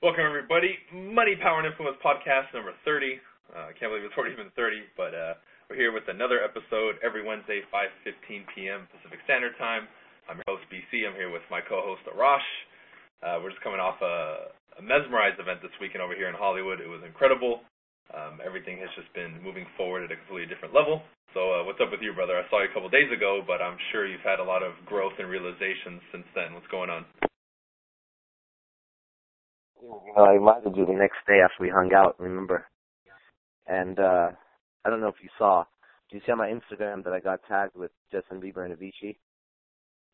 Welcome, everybody. Money, Power, and Influence podcast number 30. Uh, I can't believe it's already been 30, but uh, we're here with another episode every Wednesday, 5.15 p.m. Pacific Standard Time. I'm your host, BC. I'm here with my co-host, Arash. Uh, we're just coming off a, a mesmerized event this weekend over here in Hollywood. It was incredible. Um, everything has just been moving forward at a completely different level. So uh, what's up with you, brother? I saw you a couple days ago, but I'm sure you've had a lot of growth and realizations since then. What's going on? You know, I invited you the next day after we hung out, remember? And uh I don't know if you saw. Do you see on my Instagram that I got tagged with Justin Bieber and Avicii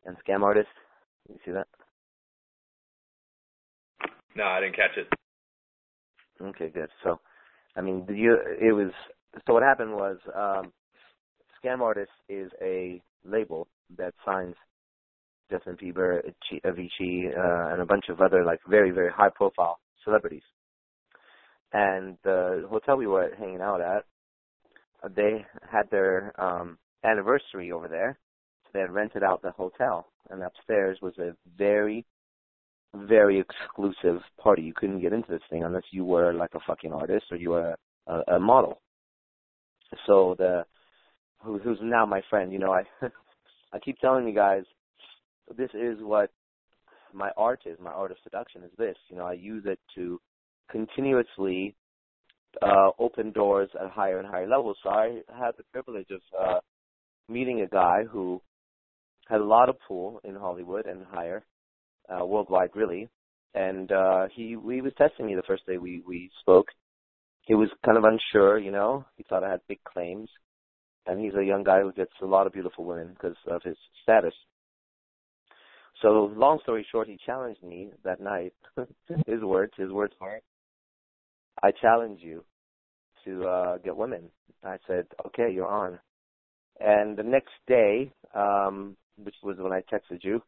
and Scam Artist? You see that? No, I didn't catch it. Okay, good. So, I mean, you, it was. So what happened was, um, Scam Artist is a label that signs Justin Bieber, Avicii, uh, and a bunch of other like very very high profile celebrities. And the hotel we were hanging out at, uh, they had their um anniversary over there. So they had rented out the hotel, and upstairs was a very very exclusive party. You couldn't get into this thing unless you were like a fucking artist or you were a, a, a model. So the who, who's now my friend, you know, I I keep telling you guys this is what my art is. My art of seduction is this. You know, I use it to continuously uh, open doors at higher and higher levels. So I had the privilege of uh, meeting a guy who had a lot of pull in Hollywood and higher, uh, worldwide really. And uh, he he was testing me the first day we we spoke. He was kind of unsure, you know. He thought I had big claims, and he's a young guy who gets a lot of beautiful women because of his status. So long story short, he challenged me that night. his words, his words were, "I challenge you to uh get women." I said, "Okay, you're on." And the next day, um, which was when I texted you,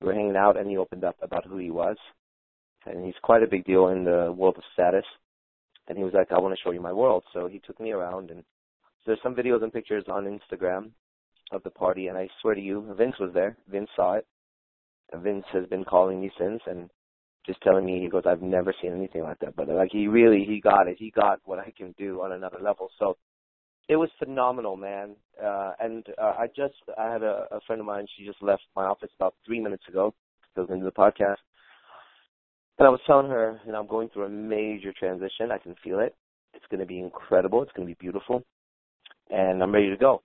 we were hanging out, and he opened up about who he was, and he's quite a big deal in the world of status. And he was like, "I want to show you my world." So he took me around, and so there's some videos and pictures on Instagram of the party, and I swear to you, Vince was there. Vince saw it Vince has been calling me since and just telling me he goes, I've never seen anything like that, brother. Like he really he got it. He got what I can do on another level. So it was phenomenal, man. Uh and uh, I just I had a, a friend of mine, she just left my office about three minutes ago, goes into the podcast. And I was telling her, you know, I'm going through a major transition. I can feel it. It's gonna be incredible, it's gonna be beautiful. And I'm ready to go.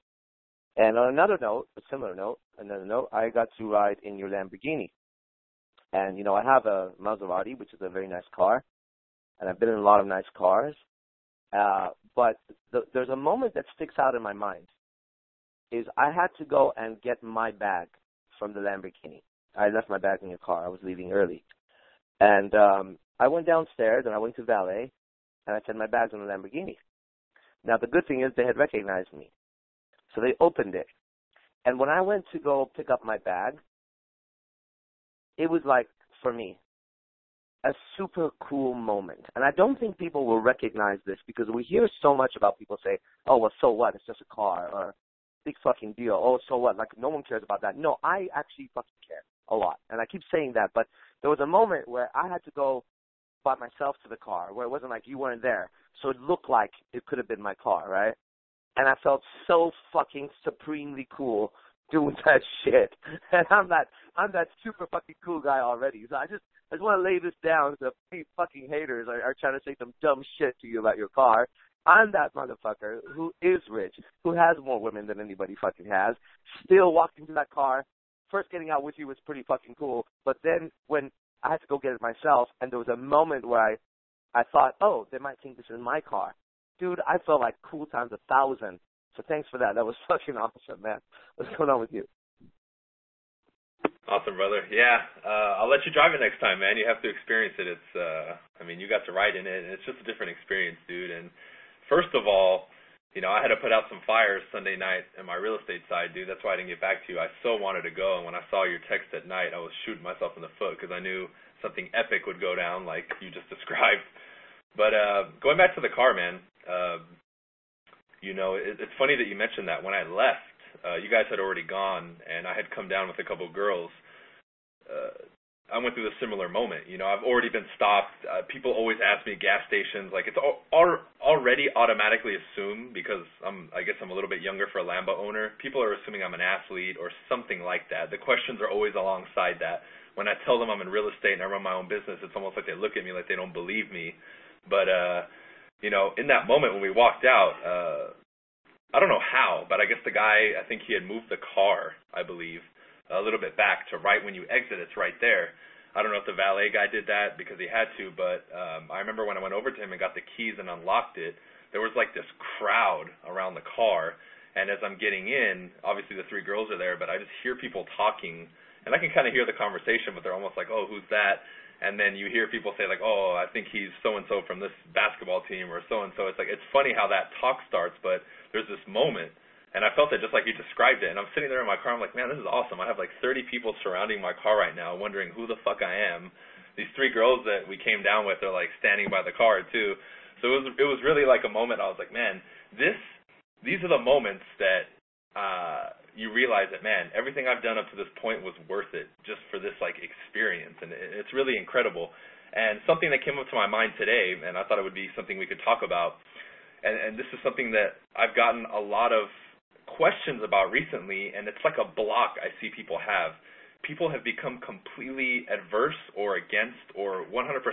And on another note, a similar note, another note, I got to ride in your Lamborghini. And, you know, I have a Maserati, which is a very nice car. And I've been in a lot of nice cars. Uh, but the, there's a moment that sticks out in my mind is I had to go and get my bag from the Lamborghini. I left my bag in your car. I was leaving early. And um I went downstairs and I went to valet and I said my bag's in the Lamborghini. Now the good thing is they had recognized me. So they opened it. And when I went to go pick up my bag, it was like, for me, a super cool moment. And I don't think people will recognize this because we hear so much about people say, oh, well, so what? It's just a car or big fucking deal. Oh, so what? Like, no one cares about that. No, I actually fucking care a lot. And I keep saying that, but there was a moment where I had to go by myself to the car where it wasn't like you weren't there. So it looked like it could have been my car, right? And I felt so fucking supremely cool doing that shit. And I'm that I'm that super fucking cool guy already. So I just I just want to lay this down so any fucking haters are, are trying to say some dumb shit to you about your car. I'm that motherfucker who is rich, who has more women than anybody fucking has, still walking to that car. First getting out with you was pretty fucking cool, but then when I had to go get it myself, and there was a moment where I, I thought, oh, they might think this is my car dude, I felt like cool times a thousand. So thanks for that. That was fucking awesome, man. What's going on with you? Awesome, brother. Yeah, uh, I'll let you drive it next time, man. You have to experience it. It's, uh, I mean, you got to ride in it, and it's just a different experience, dude. And first of all, you know, I had to put out some fires Sunday night in my real estate side, dude. That's why I didn't get back to you. I so wanted to go, and when I saw your text at night, I was shooting myself in the foot because I knew something epic would go down, like you just described. But uh, going back to the car, man, you know, it, it's funny that you mentioned that. When I left, uh, you guys had already gone, and I had come down with a couple of girls. Uh, I went through a similar moment. You know, I've already been stopped. Uh, people always ask me gas stations. Like it's al- al- already automatically assumed because I'm, I guess I'm a little bit younger for a Lambo owner. People are assuming I'm an athlete or something like that. The questions are always alongside that. When I tell them I'm in real estate and I run my own business, it's almost like they look at me like they don't believe me. But uh, you know, in that moment when we walked out, uh, I don't know how, but I guess the guy, I think he had moved the car, I believe a little bit back to right when you exit. It's right there. I don't know if the valet guy did that because he had to, but um, I remember when I went over to him and got the keys and unlocked it, there was like this crowd around the car. And as I'm getting in, obviously the three girls are there, but I just hear people talking, and I can kind of hear the conversation, but they're almost like, "Oh, who's that?" And then you hear people say like, "Oh, I think he's so and so from this basketball team or so and so." It's like it's funny how that talk starts, but there's this moment and I felt it just like you described it. And I'm sitting there in my car. I'm like, man, this is awesome. I have like 30 people surrounding my car right now, wondering who the fuck I am. These three girls that we came down with are like standing by the car too. So it was it was really like a moment. I was like, man, this these are the moments that uh you realize that man, everything I've done up to this point was worth it just for this like experience, and it's really incredible. And something that came up to my mind today, and I thought it would be something we could talk about. And, and this is something that I've gotten a lot of questions about recently, and it's like a block I see people have. People have become completely adverse or against or 100%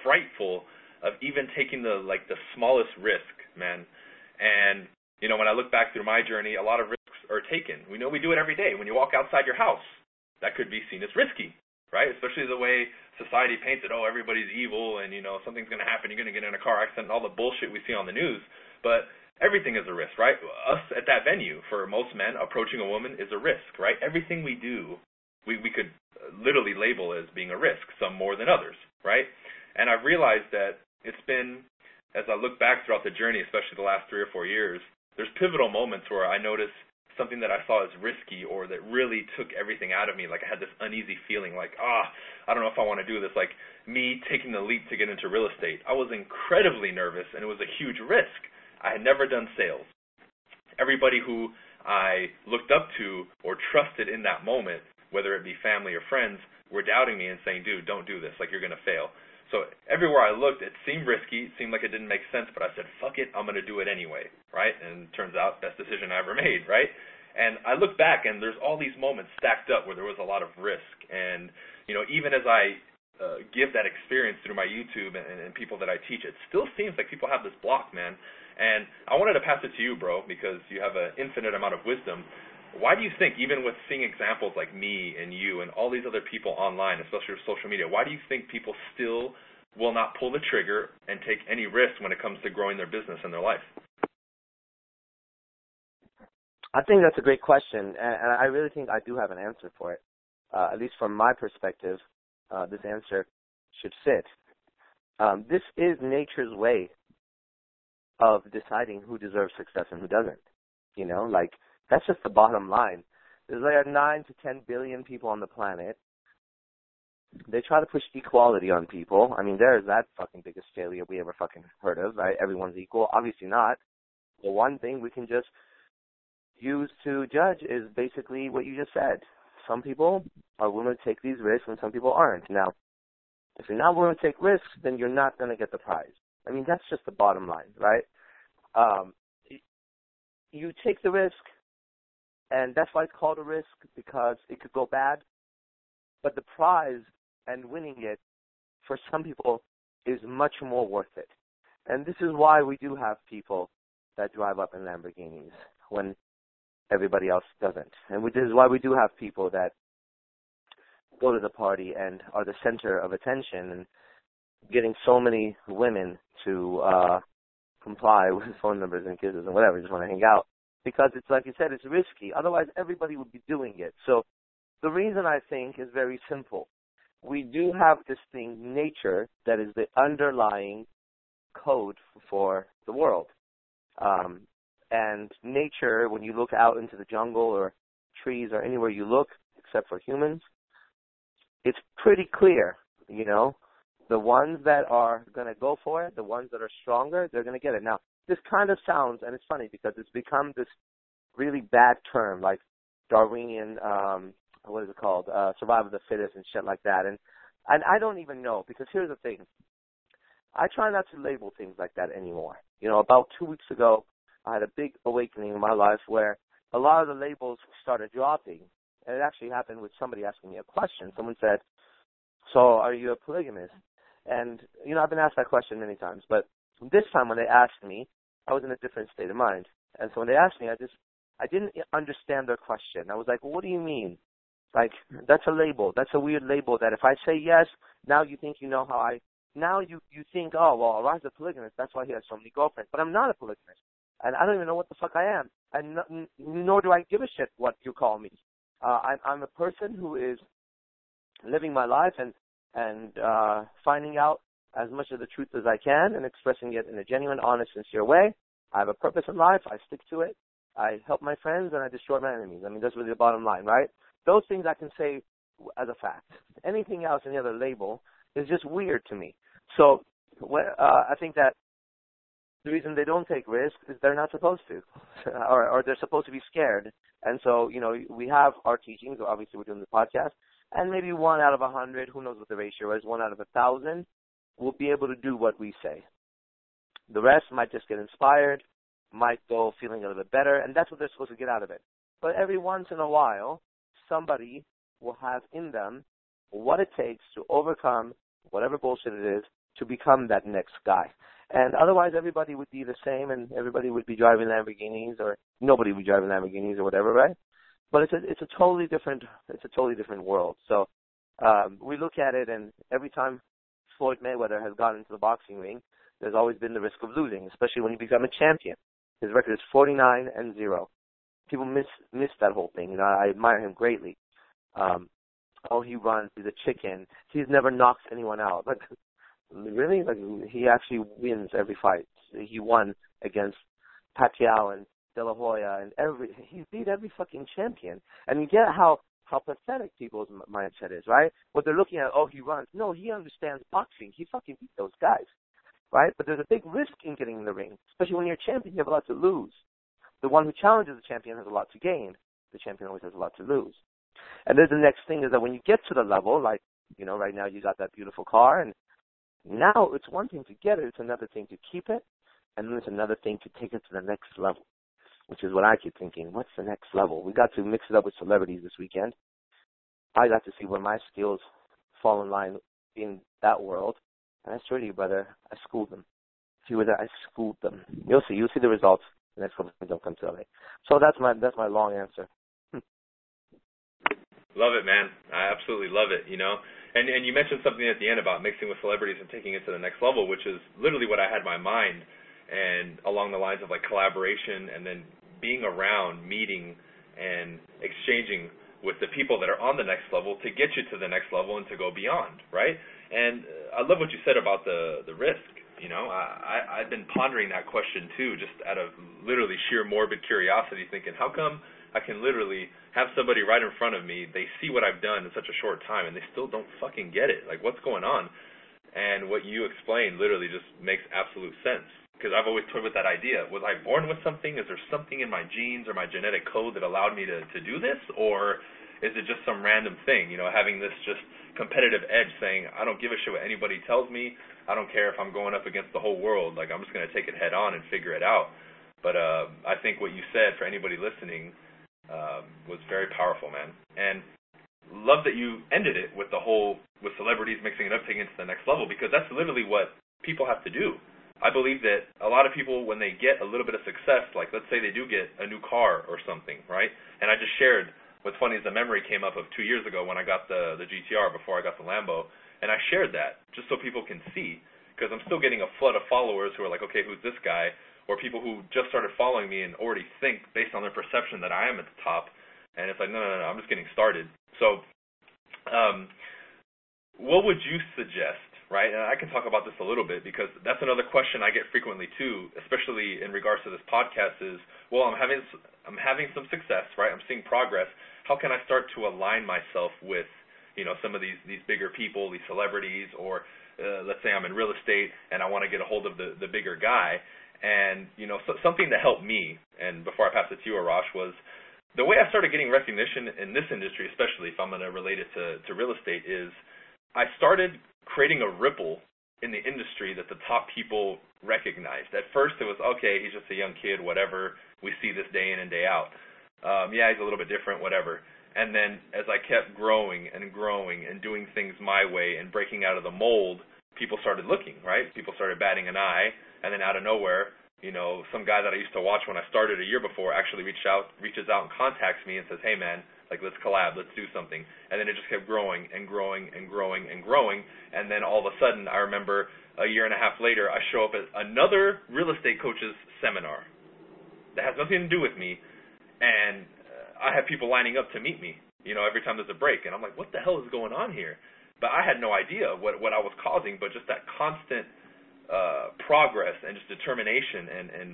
frightful of even taking the like the smallest risk, man. And you know, when I look back through my journey, a lot of are taken. We know we do it every day. When you walk outside your house, that could be seen as risky, right? Especially the way society paints it. Oh, everybody's evil, and you know something's going to happen. You're going to get in a car accident, all the bullshit we see on the news. But everything is a risk, right? Us at that venue, for most men, approaching a woman is a risk, right? Everything we do, we, we could literally label as being a risk, some more than others, right? And I've realized that it's been, as I look back throughout the journey, especially the last three or four years, there's pivotal moments where I notice something that I saw as risky or that really took everything out of me. Like I had this uneasy feeling like, ah, I don't know if I want to do this. Like me taking the leap to get into real estate. I was incredibly nervous and it was a huge risk I had never done sales. Everybody who I looked up to or trusted in that moment, whether it be family or friends, were doubting me and saying, dude, don't do this. Like, you're going to fail. So everywhere I looked, it seemed risky. It seemed like it didn't make sense, but I said, fuck it, I'm going to do it anyway, right? And it turns out, best decision I ever made, right? And I look back, and there's all these moments stacked up where there was a lot of risk. And, you know, even as I uh, give that experience through my YouTube and, and people that I teach, it still seems like people have this block, man. And I wanted to pass it to you, bro, because you have an infinite amount of wisdom. Why do you think, even with seeing examples like me and you and all these other people online, especially with social media, why do you think people still will not pull the trigger and take any risk when it comes to growing their business and their life? I think that's a great question, and I really think I do have an answer for it. Uh, at least from my perspective, uh, this answer should fit. Um, this is nature's way of deciding who deserves success and who doesn't. You know, like that's just the bottom line. There's like nine to ten billion people on the planet. They try to push equality on people. I mean, there's that fucking biggest failure we ever fucking heard of. Right? Everyone's equal. Obviously not. The one thing we can just use to judge is basically what you just said. Some people are willing to take these risks and some people aren't. Now, if you're not willing to take risks, then you're not going to get the prize. I mean, that's just the bottom line, right? Um, you take the risk, and that's why it's called a risk because it could go bad. But the prize and winning it for some people is much more worth it. And this is why we do have people that drive up in Lamborghinis when everybody else doesn't. And this is why we do have people that go to the party and are the center of attention and getting so many women to uh comply with phone numbers and kisses and whatever, just want to hang out. Because it's like you said, it's risky. Otherwise everybody would be doing it. So the reason I think is very simple. We do have this thing, nature, that is the underlying code for the world. Um, and nature, when you look out into the jungle or trees or anywhere you look, except for humans, it's pretty clear, you know the ones that are going to go for it, the ones that are stronger, they're going to get it. Now, this kind of sounds, and it's funny because it's become this really bad term, like Darwinian, um, what is it called, uh, survival of the fittest and shit like that. And And I don't even know because here's the thing. I try not to label things like that anymore. You know, about two weeks ago, I had a big awakening in my life where a lot of the labels started dropping. And it actually happened with somebody asking me a question. Someone said, So are you a polygamist? And, you know, I've been asked that question many times, but this time when they asked me, I was in a different state of mind. And so when they asked me, I just, I didn't understand their question. I was like, well, what do you mean? Like, that's a label. That's a weird label that if I say yes, now you think you know how I, now you, you think, oh, well, Raj's a polygamist. That's why he has so many girlfriends. But I'm not a polygamist. And I don't even know what the fuck I am. And n- nor do I give a shit what you call me. Uh, I'm, I'm a person who is living my life and, and, uh, finding out as much of the truth as I can and expressing it in a genuine, honest, sincere way. I have a purpose in life. I stick to it. I help my friends and I destroy my enemies. I mean, that's really the bottom line, right? Those things I can say as a fact. Anything else, any other label, is just weird to me. So, uh, I think that the reason they don't take risks is they're not supposed to, or, or they're supposed to be scared. And so, you know, we have our teachings. Obviously, we're doing the podcast, and maybe one out of a hundred, who knows what the ratio is, one out of a thousand, will be able to do what we say. The rest might just get inspired, might go feeling a little bit better, and that's what they're supposed to get out of it. But every once in a while, somebody will have in them what it takes to overcome whatever bullshit it is to become that next guy. And otherwise, everybody would be the same, and everybody would be driving Lamborghinis, or nobody would be driving Lamborghinis, or whatever, right? But it's a it's a totally different it's a totally different world. So um, we look at it, and every time Floyd Mayweather has gone into the boxing ring, there's always been the risk of losing, especially when you become a champion. His record is 49 and zero. People miss miss that whole thing. You know, I admire him greatly. Um, oh, he runs. He's a chicken. He's never knocks anyone out. But really, like he actually wins every fight. He won against Pacquiao and De La Hoya and every. He beat every fucking champion. And you get how how pathetic people's mindset is, right? What they're looking at, oh, he runs. No, he understands boxing. He fucking beat those guys, right? But there's a big risk in getting in the ring, especially when you're a champion. You have a lot to lose. The one who challenges the champion has a lot to gain. The champion always has a lot to lose. And then the next thing is that when you get to the level, like you know, right now you got that beautiful car, and now it's one thing to get it, it's another thing to keep it, and then it's another thing to take it to the next level which is what I keep thinking. What's the next level? We got to mix it up with celebrities this weekend. I got to see where my skills fall in line in that world. And I swear to you, brother, I schooled them. If you I schooled them. You'll see. You'll see the results the next couple of don't come to LA. So that's my that's my long answer. Hmm. love it, man. I absolutely love it. You know, and and you mentioned something at the end about mixing with celebrities and taking it to the next level, which is literally what I had in my mind, and along the lines of like collaboration and then being around, meeting, and exchanging with the people that are on the next level to get you to the next level and to go beyond, right? And I love what you said about the the risk. You know, I, I I've been pondering that question too, just out of literally sheer morbid curiosity, thinking, how come I can literally have somebody right in front of me, they see what I've done in such a short time, and they still don't fucking get it. Like, what's going on? And what you explained literally just makes absolute sense because I've always toyed with that idea. Was I born with something? Is there something in my genes or my genetic code that allowed me to to do this, or is it just some random thing? You know, having this just competitive edge, saying I don't give a shit what anybody tells me. I don't care if I'm going up against the whole world. Like I'm just going to take it head on and figure it out. But uh, I think what you said for anybody listening uh, was very powerful, man. And love that you ended it with the whole with celebrities mixing it up, taking it to the next level, because that's literally what people have to do. I believe that a lot of people, when they get a little bit of success, like let's say they do get a new car or something, right? And I just shared. What's funny is the memory came up of two years ago when I got the the GTR before I got the Lambo, and I shared that just so people can see, because I'm still getting a flood of followers who are like, okay, who's this guy? Or people who just started following me and already think based on their perception that I am at the top, and it's like, no, no, no, I'm just getting started. So, um, what would you suggest right? And I can talk about this a little bit because that's another question I get frequently too, especially in regards to this podcast. Is well, I'm having I'm having some success, right? I'm seeing progress. How can I start to align myself with you know some of these these bigger people, these celebrities, or uh, let's say I'm in real estate and I want to get a hold of the the bigger guy. And you know so, something to help me. And before I pass it to you, Arash, was the way I started getting recognition in this industry, especially if I'm going to relate it to to real estate, is I started creating a ripple in the industry that the top people recognized. At first, it was okay, he's just a young kid, whatever. We see this day in and day out. Um, yeah, he's a little bit different, whatever. And then as I kept growing and growing and doing things my way and breaking out of the mold, people started looking, right? People started batting an eye, and then out of nowhere, you know, some guy that I used to watch when I started a year before actually reached out, reaches out and contacts me and says, "Hey, man, like let's collab, let's do something." And then it just kept growing and growing and growing and growing, and then all of a sudden, I remember a year and a half later, I show up at another real estate coach's seminar that has nothing to do with me, and uh, I have people lining up to meet me. You know, every time there's a break, and I'm like, "What the hell is going on here?" But I had no idea what what I was causing, but just that constant uh, progress and just determination and and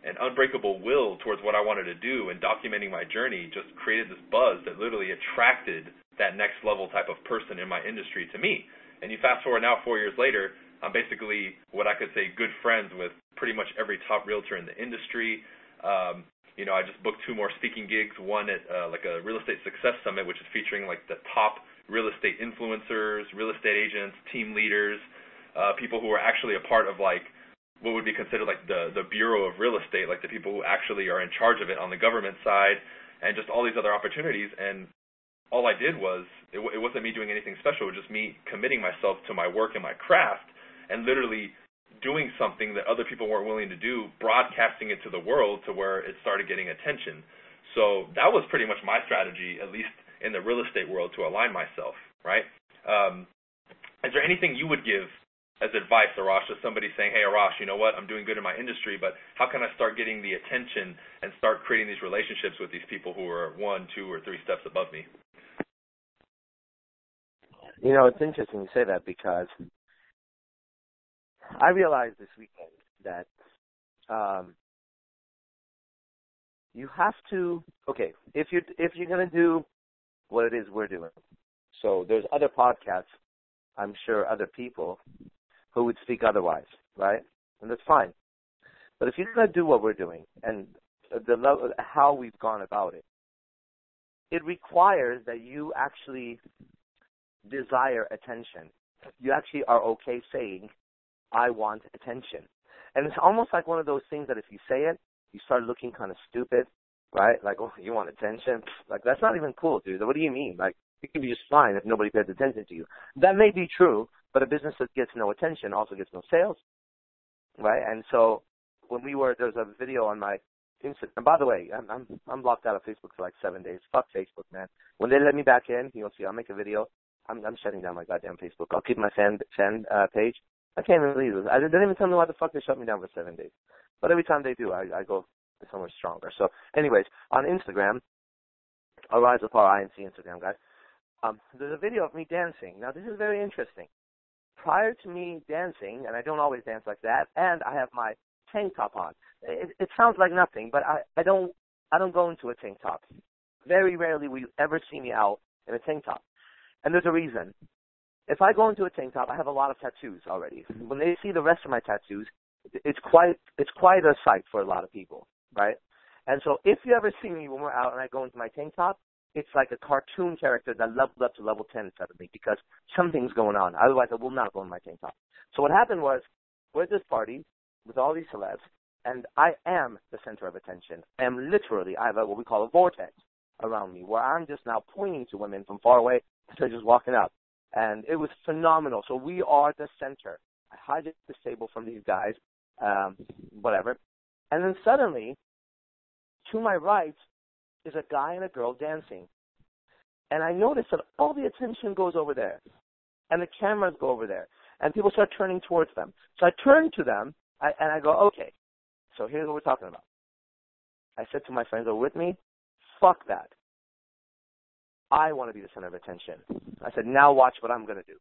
and unbreakable will towards what I wanted to do and documenting my journey just created this buzz that literally attracted that next level type of person in my industry to me. And you fast forward now four years later, I'm basically what I could say good friends with pretty much every top realtor in the industry. Um, you know, I just booked two more speaking gigs, one at uh, like a real estate success summit, which is featuring like the top real estate influencers, real estate agents, team leaders, uh, people who are actually a part of like what would be considered like the the bureau of real estate, like the people who actually are in charge of it on the government side, and just all these other opportunities. And all I did was it, it wasn't me doing anything special; it was just me committing myself to my work and my craft, and literally doing something that other people weren't willing to do, broadcasting it to the world to where it started getting attention. So that was pretty much my strategy, at least in the real estate world, to align myself. Right? Um, is there anything you would give as advice, Arash, to somebody saying, hey, Arash, you know what, I'm doing good in my industry, but how can I start getting the attention and start creating these relationships with these people who are one, two, or three steps above me? You know, it's interesting you say that because I realized this weekend that um, you have to okay if you if you're going to do what it is we're doing. So there's other podcasts, I'm sure other people who would speak otherwise, right? And that's fine. But if you're going to do what we're doing and the level, how we've gone about it, it requires that you actually desire attention. You actually are okay saying, I want attention. And it's almost like one of those things that if you say it, you start looking kind of stupid, right? Like, oh, you want attention? Like, that's not even cool, dude. What do you mean? Like, it can be just fine if nobody pays attention to you. That may be true, but a business that gets no attention also gets no sales, right? And so when we were, there's a video on my Instagram. And by the way, I'm I'm I'm locked out of Facebook for like seven days. Fuck Facebook, man. When they let me back in, you'll see. I'll make a video. I'm I'm shutting down my goddamn Facebook. I'll keep my fan fan uh, page. I can't even believe it. I, didn't even tell me why the fuck they shut me down for seven days. But every time they do, I I go somewhere stronger. So, anyways, on Instagram, Arise our INC Instagram guys. Um, there's a video of me dancing. Now this is very interesting prior to me dancing, and I don't always dance like that, and I have my tank top on. It, it sounds like nothing, but I, I don't I don't go into a tank top. Very rarely will you ever see me out in a tank top, and there's a reason. If I go into a tank top, I have a lot of tattoos already. When they see the rest of my tattoos, it's quite it's quite a sight for a lot of people, right? And so if you ever see me when we're out and I go into my tank top, it's like a cartoon character that leveled up to level 10 suddenly because something's going on. Otherwise, I will not go in my tank top. So what happened was, we're at this party with all these celebs, and I am the center of attention. I am literally, I have a, what we call a vortex around me where I'm just now pointing to women from far away. They're just walking up. And it was phenomenal. So we are the center. I hijacked the table from these guys, um, whatever. And then suddenly, to my right, is a guy and a girl dancing. And I notice that all the attention goes over there. And the cameras go over there. And people start turning towards them. So I turn to them I, and I go, okay, so here's what we're talking about. I said to my friends who with me, fuck that. I want to be the center of attention. I said, now watch what I'm going to do.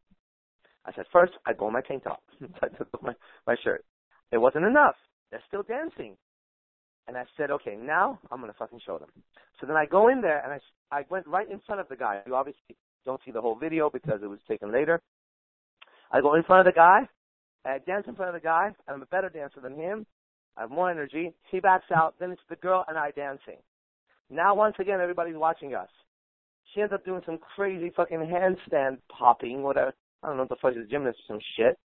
I said, first, I go in my tank top. I took my, my shirt. It wasn't enough. They're still dancing. And I said, okay, now I'm going to fucking show them. So then I go in there and I, I went right in front of the guy. You obviously don't see the whole video because it was taken later. I go in front of the guy. I dance in front of the guy. And I'm a better dancer than him. I have more energy. He backs out. Then it's the girl and I dancing. Now once again, everybody's watching us. She ends up doing some crazy fucking handstand popping, whatever. I don't know what the fuck, is a gymnast or some shit.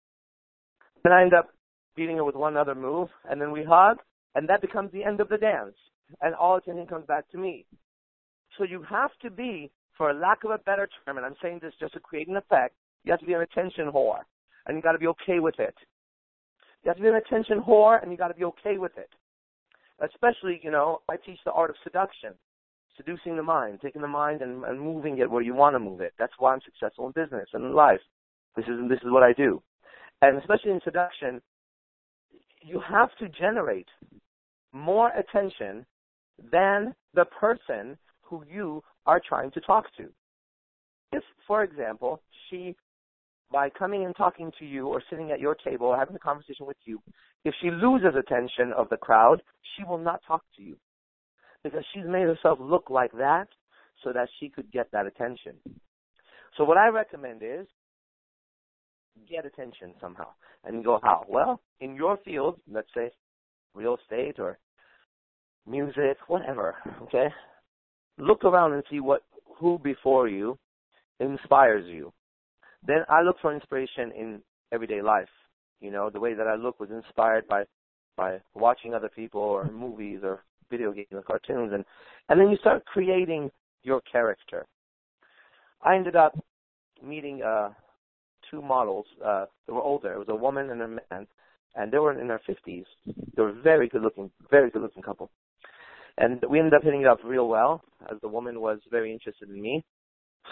Then I end up beating her with one other move, and then we hug, and that becomes the end of the dance. And all attention comes back to me. So you have to be, for lack of a better term, and I'm saying this just to create an effect, you have to be an attention whore. And you gotta be okay with it. You have to be an attention whore, and you gotta be okay with it. Especially, you know, I teach the art of seduction. Seducing the mind, taking the mind and, and moving it where you want to move it. That's why I'm successful in business and in life. This is this is what I do. And especially in seduction, you have to generate more attention than the person who you are trying to talk to. If, for example, she, by coming and talking to you or sitting at your table or having a conversation with you, if she loses attention of the crowd, she will not talk to you. Because she's made herself look like that so that she could get that attention. So what I recommend is get attention somehow. And go, how? Well, in your field, let's say real estate or music, whatever, okay? Look around and see what who before you inspires you. Then I look for inspiration in everyday life. You know, the way that I look was inspired by by watching other people or movies or video games or cartoons and and then you start creating your character. I ended up meeting uh two models. Uh, they were older. It was a woman and a man, and they were in their 50s. They were very good looking, very good looking couple. And we ended up hitting it up real well, as the woman was very interested in me.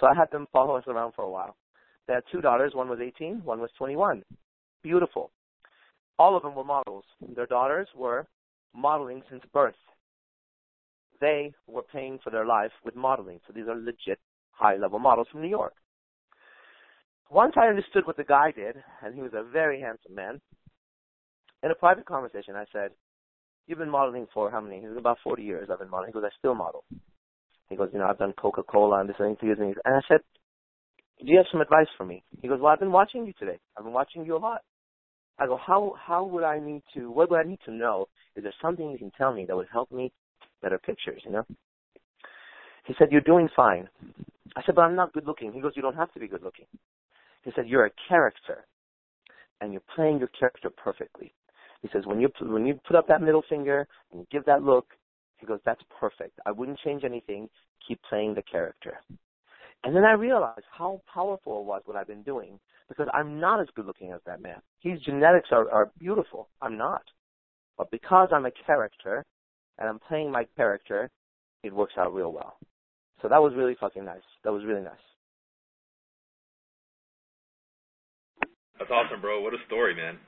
So I had them follow us around for a while. They had two daughters. One was 18, one was 21. Beautiful. All of them were models. Their daughters were modeling since birth. They were paying for their life with modeling. So these are legit high level models from New York. Once I understood what the guy did, and he was a very handsome man, in a private conversation I said, You've been modeling for how many? He was about 40 years I've been modeling. He goes, I still model. He goes, You know, I've done Coca Cola and this and that. And I said, Do you have some advice for me? He goes, Well, I've been watching you today. I've been watching you a lot. I go, How how would I need to what would I need to know? Is there something you can tell me that would help me better pictures, you know? He said, You're doing fine. I said, But I'm not good looking. He goes, You don't have to be good looking. He said, You're a character, and you're playing your character perfectly. He says, when you when you put up that middle finger and give that look, he goes, that's perfect. I wouldn't change anything. Keep playing the character. And then I realized how powerful it was what I've been doing because I'm not as good looking as that man. His genetics are, are beautiful. I'm not. But because I'm a character and I'm playing my character, it works out real well. So that was really fucking nice. That was really nice. That's awesome, bro. What a story, man.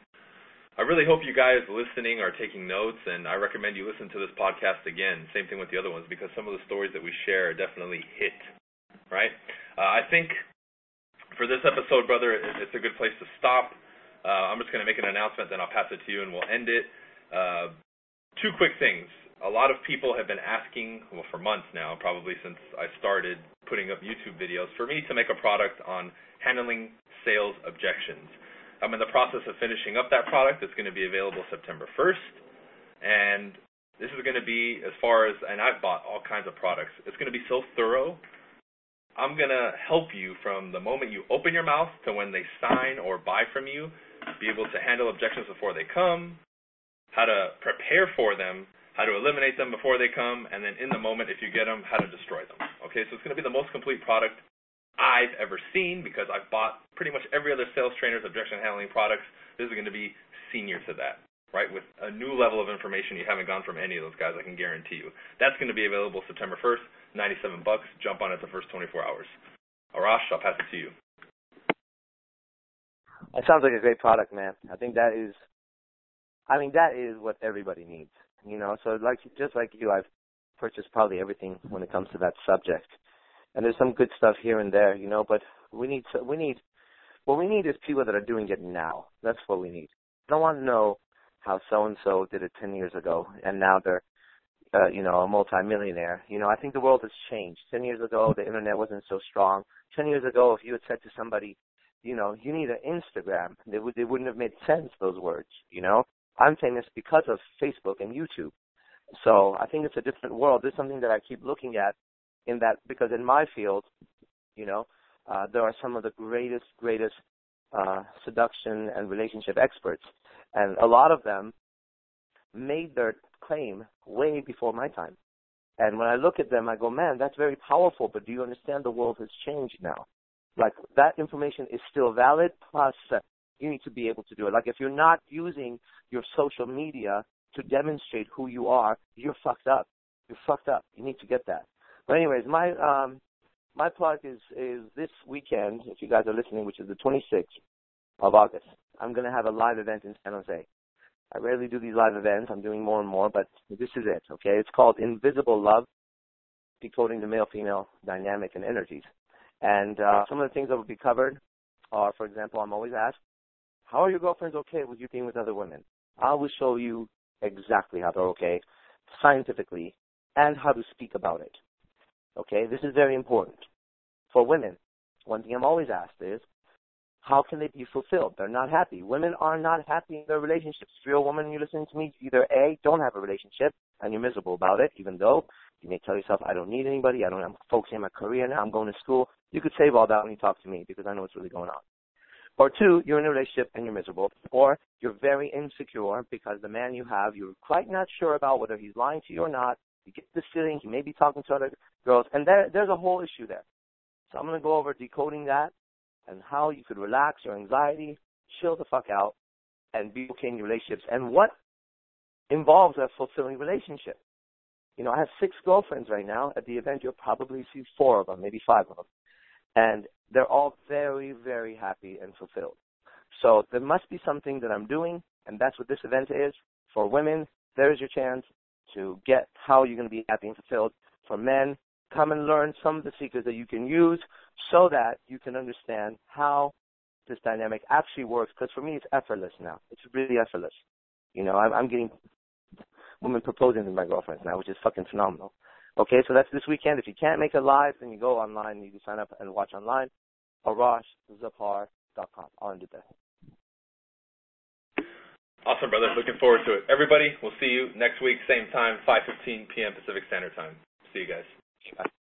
I really hope you guys listening are taking notes, and I recommend you listen to this podcast again. Same thing with the other ones, because some of the stories that we share definitely hit, right? Uh, I think for this episode, brother, it's a good place to stop. Uh, I'm just going to make an announcement, then I'll pass it to you, and we'll end it. Uh, two quick things. A lot of people have been asking, well, for months now, probably since I started putting up YouTube videos, for me to make a product on handling sales objections. I'm in the process of finishing up that product. It's going to be available September 1st. And this is going to be as far as, and I've bought all kinds of products. It's going to be so thorough. I'm going to help you from the moment you open your mouth to when they sign or buy from you, be able to handle objections before they come, how to prepare for them, how to eliminate them before they come, and then in the moment, if you get them, how to destroy them. Okay, so it's going to be the most complete product I've ever seen because I've bought pretty much every other sales trainer's objection handling products. This is going to be senior to that, right? With a new level of information you haven't gone from any of those guys, I can guarantee you. That's going to be available September 1st, 97 bucks. Jump on it the first 24 hours. Arash, I'll pass it to you. That sounds like a great product, man. I think that is, I mean, that is what everybody needs. You know, so like just like you, I've purchased probably everything when it comes to that subject and there's some good stuff here and there, you know. But we need to, we need what we need is people that are doing it now. That's what we need. I don't want to know how so and so did it ten years ago, and now they're, uh, you know, a multimillionaire. You know, I think the world has changed. Ten years ago, the internet wasn't so strong. Ten years ago, if you had said to somebody, you know, you need an Instagram, they would they wouldn't have made sense. Those words, you know. I'm famous because of Facebook and YouTube. So I think it's a different world. This is something that I keep looking at in that because in my field, you know, uh, there are some of the greatest, greatest uh, seduction and relationship experts, and a lot of them made their claim way before my time. And when I look at them, I go, man, that's very powerful, but do you understand the world has changed now? Like, that information is still valid, plus uh, you need to be able to do it. Like, if you're not using your social media to demonstrate who you are, you're fucked up. You're fucked up. You need to get that. But anyways, my um my plug is is this weekend, if you guys are listening, which is the 26th of August. I'm going to have a live event in San Jose. I rarely do these live events. I'm doing more and more, but this is it. Okay, it's called Invisible Love: Decoding the Male-Female Dynamic and Energies. And uh, some of the things that will be covered are, for example, I'm always asked, "How are your girlfriends okay with you being with other women?" I will show you exactly how they're okay, scientifically, and how to speak about it. Okay, this is very important for women. One thing I'm always asked is, how can they be fulfilled? They're not happy. Women are not happy in their relationships. If you're a woman you're listening to me, either A, don't have a relationship and you're miserable about it, even though you may tell yourself, I don't need anybody, I don't, I'm focusing on my career now, I'm going to school. You could save all that when you talk to me because I know what's really going on. Or two, you're in a relationship and you're miserable. Or you're very insecure because the man you have, you're quite not sure about whether he's lying to you or not. You get this feeling he may be talking to other girls, and there, there's a whole issue there. So I'm going to go over decoding that and how you could relax your anxiety, chill the fuck out, and be okay in your relationships, and what involves a fulfilling relationship. You know, I have six girlfriends right now. At the event, you'll probably see four of them, maybe five of them. And they're all very, very happy and fulfilled. So there must be something that I'm doing, and that's what this event is. For women, there's your chance to get how you're going to be happy and fulfilled. For men, come and learn some of the secrets that you can use so that you can understand how this dynamic actually works. Because for me, it's effortless now. It's really effortless. You know, I'm, I'm getting women proposing to my girlfriends now, which is fucking phenomenal. Okay, so that's this weekend. If you can't make it live, then you go online and you can sign up and watch online. Arash ArashZepar.com. I'll it there. Awesome, brother. Looking forward to it. Everybody, we'll see you next week, same time, 5:15 p.m. Pacific Standard Time. See you guys. Bye.